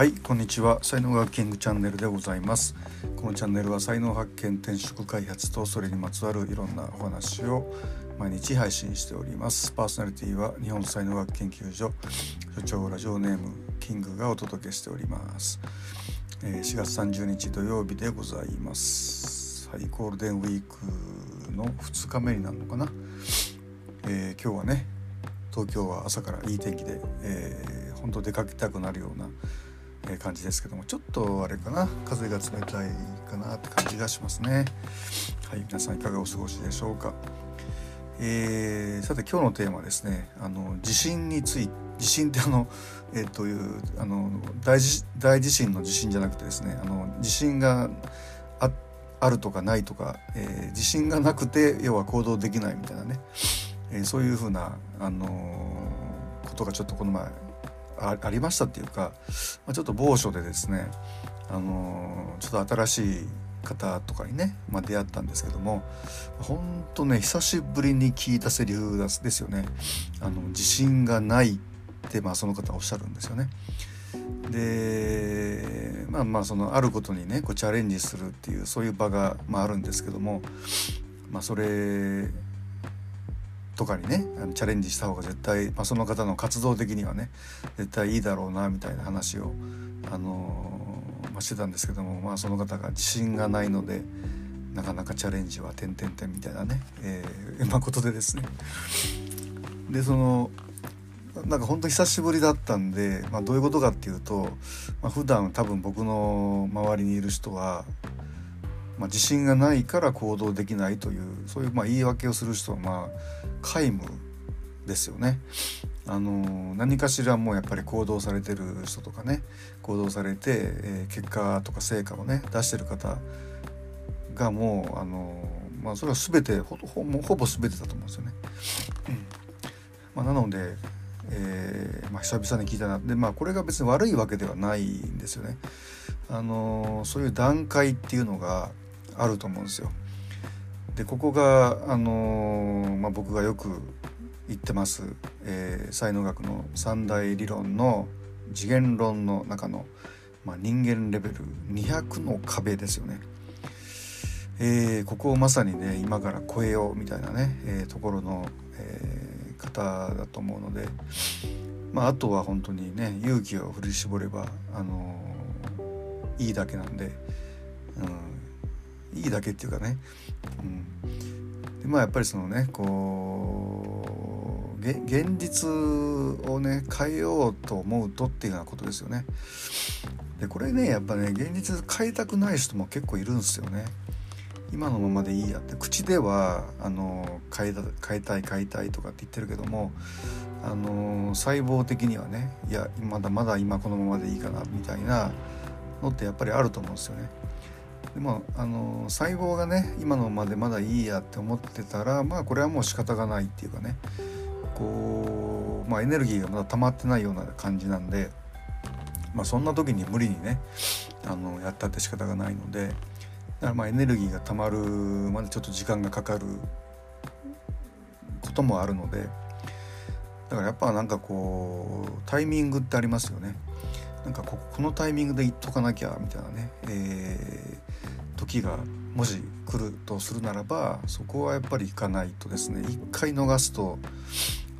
はいこんにちは。才能学キングチャンネルでございます。このチャンネルは才能発見転職開発とそれにまつわるいろんなお話を毎日配信しております。パーソナリティは日本才能学研究所所長ラジオネームキングがお届けしております。4月30日土曜日でございます。はいゴールデンウィークの2日目になるのかな、えー、今日はね東京は朝からいい天気で、えー、本当出かけたくなるような感じですけどもちょっとあれかな風が冷たいかなって感じがしますね。はい皆さんいかがお過ごしでしょうか。えー、さて今日のテーマはですね。あの地震について地震ってあの えー、というあの大地大地震の地震じゃなくてですねあの地震がああるとかないとか、えー、地震がなくて要は行動できないみたいなね、えー、そういうふうな、あの、ことがちょっとこの前ありましたっていうか、まあ、ちょっと某所でですね、あのちょっと新しい方とかにね、まあ、出会ったんですけども本当ね久しぶりに聞いたセリフですよね。あの自信がないって、まあ、その方おっしゃるんですよね。でまあまあそのあることにねこうチャレンジするっていうそういう場が、まあ、あるんですけども、まあ、それとかにねチャレンジした方が絶対、まあ、その方の活動的にはね絶対いいだろうなみたいな話を、あのー、まあ、してたんですけども、まあ、その方が自信がないのでなかなかチャレンジは点々点みたいなね、えー、ま、ことでですね。でそのなんか本当久しぶりだったんで、まあ、どういうことかっていうと、まあ、普段多分僕の周りにいる人はまあ、自信がないから行動できないというそういうまあ言い訳をする人はまあ皆無ですよね。あの何かしらもうやっぱり行動されてる人とかね行動されて、えー、結果とか成果をね出してる方がもうあの、まあ、それは全てほほほぼ全てだと思うんですよね。うんまあ、なので、えーまあ、久々に聞いたなでまあこれが別に悪いわけではないんですよね。あのそういう段階っていうのがあると思うんですよ。でここが、あのー、まあ、僕がよく言ってます、えー、才能学の三大理論の次元論の中の、まあ、人間レベル200の壁ですよね。えー、ここをまさにね今から超えようみたいなね、えー、ところの、えー、方だと思うので、まあ、あとは本当にね勇気を振り絞れば、あのいいだけなんで、うんいいだけっていうかね、うん、でまあやっぱりそのねこう現実をね変えようと思うとっていうようなことですよね。でこれねやっぱね現実変えたくない人も結構いるんですよね。今のままでいいやって口ではあの変えた変えたい変えたいとかって言ってるけどもあの細胞的にはねいやまだまだ今このままでいいかなみたいなのってやっぱりあると思うんですよね。でもあの細胞がね今のまでまだいいやって思ってたらまあこれはもう仕方がないっていうかねこう、まあ、エネルギーがまだ溜まってないような感じなんで、まあ、そんな時に無理にねあのやったって仕方がないのでだからまあエネルギーが溜まるまでちょっと時間がかかることもあるのでだからやっぱなんかこうタイミングってありますよね。なんかこのタイミングで言っとかなきゃみたいなね、えー、時がもし来るとするならばそこはやっぱり行かないとですね一回逃すと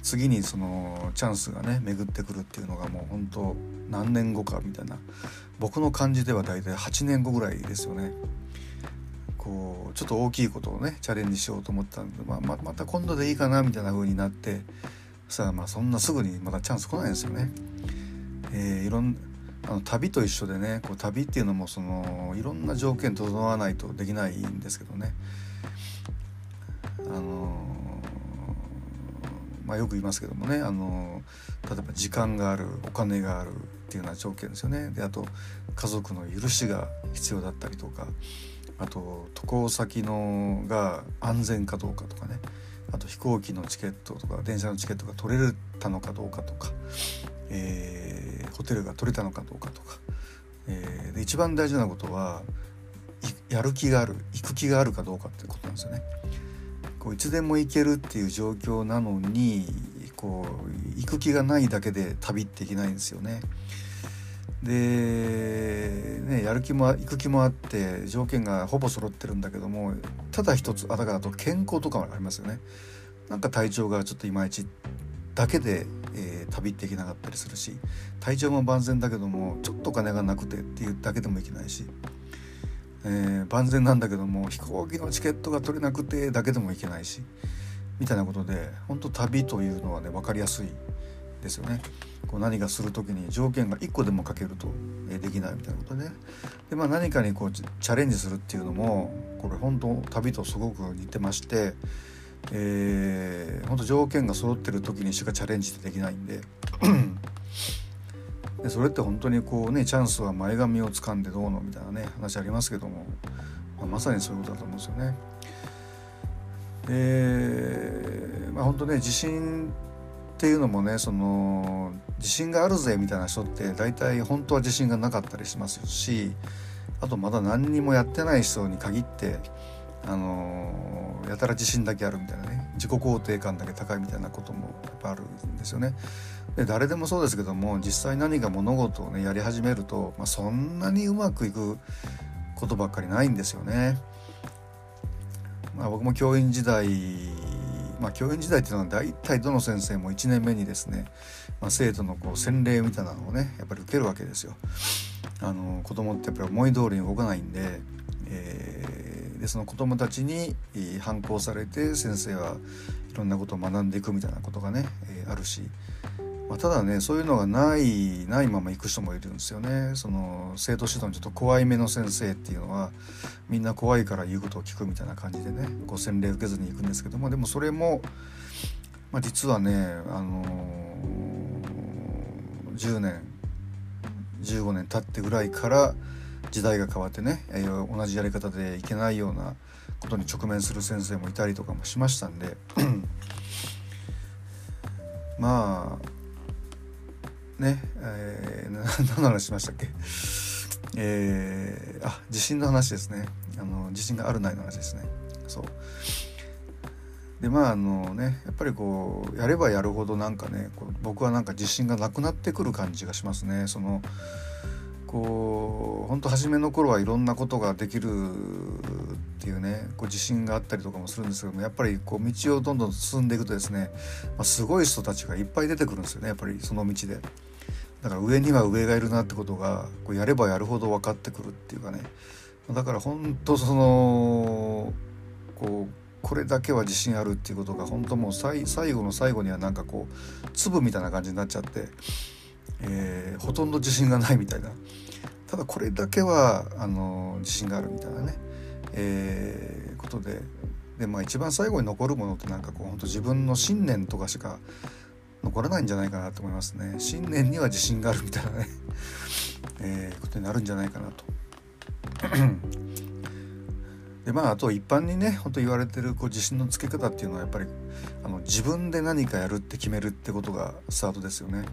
次にそのチャンスがね巡ってくるっていうのがもう本当何年後かみたいな僕の感じでは大体8年後ぐらいですよね。こうちょっと大きいことをねチャレンジしようと思ったんで、まあ、ままた今度でいいかなみたいな風になってそしたらまあそんなすぐにまだチャンス来ないんですよね。えー、いろんあの旅と一緒でねこう旅っていうのもそのいろんな条件整わないとできないんですけどね。あのまあ、よく言いますけどもねあの例えば時間があるお金があるっていうような条件ですよね。であと家族の許しが必要だったりとかあと渡航先のが安全かどうかとかね。あと飛行機のチケットとか電車のチケットが取れたのかどうかとか、えー、ホテルが取れたのかどうかとか、えー、で一番大事なことはやる気がある行く気があるかどうかっていうことなんですよね。こういつでも行けるっていう状況なのにこう行く気がないだけで旅っていけないんですよね。で、ね、やる気も行く気もあって条件がほぼ揃ってるんだけどもただ一つあだからと健康とかもありますよねなんか体調がちょっといまいちだけで、えー、旅っていけなかったりするし体調も万全だけどもちょっとお金がなくてっていうだけでもいけないし、えー、万全なんだけども飛行機のチケットが取れなくてだけでもいけないしみたいなことで本当旅というのはね分かりやすいですよね。こう何かする時に条件が1個でもかけるとできないみたいなことで,、ね、で、まあ、何かにこうチャレンジするっていうのもこれ本当旅とすごく似てまして、えー、本当条件が揃ってる時にしかチャレンジってできないんで でそれって本当にこうねチャンスは前髪を掴んでどうのみたいなね話ありますけども、まあ、まさにそういうことだと思うんですよね。でまあ本当ね自信っていうのもねその自信があるぜみたいな人って大体本当は自信がなかったりしますしあとまだ何にもやってない人に限ってあのやたら自信だけあるみたいなね自己肯定感だけ高いみたいなこともやっぱあるんですよね。で誰でもそうですけども実際何か物事をねやり始めると、まあ、そんなにうまくいくことばっかりないんですよね。まあ、僕も教員時代まあ、教員時代っていうのは大体どの先生も1年目にですね、まあ、生徒のこう洗礼みたいなのをねやっぱり受けるわけですよ。あの子供ってやっぱり思い通りに動かないんで,、え、でその子供たちに反抗されて先生はいろんなことを学んでいくみたいなことがね、えー、あるしまあ、ただねそういうのがないないまま行く人もいるんですよね。その生徒指導にちょっと怖い目の先生っていうのはみんな怖いから言うことを聞くみたいな感じでねご洗礼受けずに行くんですけどもでもそれも、まあ、実はね、あのー、10年15年経ってぐらいから時代が変わってね、えー、同じやり方でいけないようなことに直面する先生もいたりとかもしましたんで まあねえー、何の話しましたっけ？えー、あ地震の話ですね。あの地震があるないの話ですね。そう。でまああのねやっぱりこうやればやるほどなんかねこう僕はなんか自信がなくなってくる感じがしますね。そのこう本当初めの頃はいろんなことができるっていうねこう自信があったりとかもするんですけどもやっぱりこう道をどんどん進んでいくとですね、まあ、すごい人たちがいっぱい出てくるんですよねやっぱりその道で。だから上には上がいるなってことがこうやればやるほど分かってくるっていうかねだから本当そのこうこれだけは自信あるっていうことが本当もう最後の最後にはなんかこう粒みたいな感じになっちゃって、えー、ほとんど自信がないみたいな。ただこれだけはあの自信があるみたいなね、えー、ことで。で、まあ、一番最後に残るものってなんかこう本当自分の信念とかしか残らないんじゃないかなと思いますね。信念には自信があるみたいなね、えー、ことになるんじゃないかなと。でまああと一般にね本当言われてるこう自信のつけ方っていうのはやっぱりあの自分で何かやるって決めるってことがスタートですよね。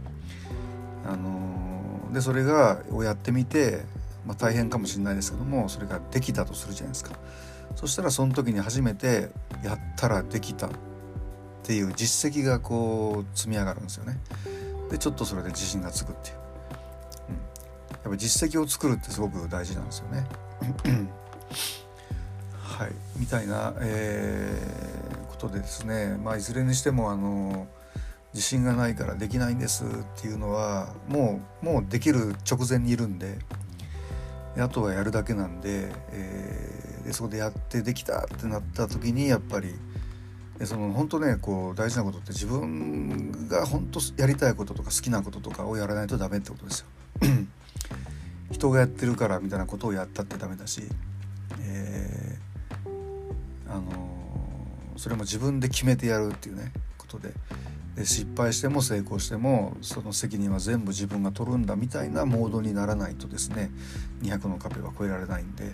あの、でそれがをやってみて、まあ、大変かもしれないですけどもそれができたとするじゃないですか。そしたらその時に初めてやったらできたっていう実績がこう積み上がるんですよね。でちょっとそれで自信がつくっていう、うん、やっぱ実績を作るってすごく大事なんですよね。はいみたいな、えー、ことでですね、まあ、いずれにしてもあの自信がないからできないんですっていうのはもうもうできる直前にいるんであとはやるだけなんで,、えー、でそこでやってできたってなった時にやっぱりその本当ねこう大事なことって自分が本当やりたいこととか好きなこととかをやらないとダメってことですよ。人がやってるからみたいなことをやったってダメだし、えー、あの、それも自分で決めてやるっていうねことで失敗しても成功してもその責任は全部自分が取るんだみたいなモードにならないとですね200の壁は越えられないんで、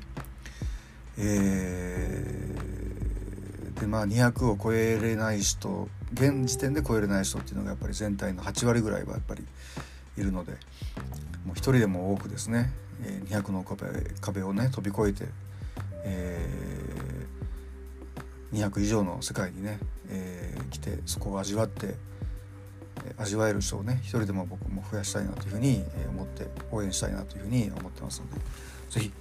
えーでまあ200を超えれない人現時点で超えれない人っていうのがやっぱり全体の8割ぐらいはやっぱりいるのでもう一人でも多くですね200の壁壁をね飛び越えて、えー、200以上の世界にね、えー、来てそこを味わって味わえる人をね一人でも僕も増やしたいなというふうに思って応援したいなというふうに思ってますので是非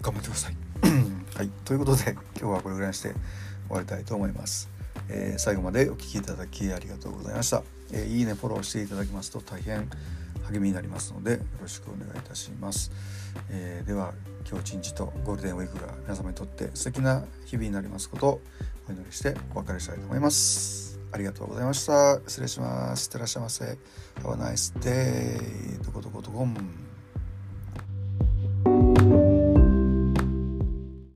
頑張ってください。はい、ということで今日はこれぐらいにして終わりたいと思います。えー、最後までお聴きいただきありがとうございました。えー、いいねフォローしていただきますと大変励みになりますのでよろしくお願いいたします。えー、では今日一日とゴールデンウィークが皆様にとって素敵な日々になりますことをお祈りしてお別れしたいと思います。ありがとうございました。失礼します。いってらっしゃいませ。Have a nice day. どこどこどこん。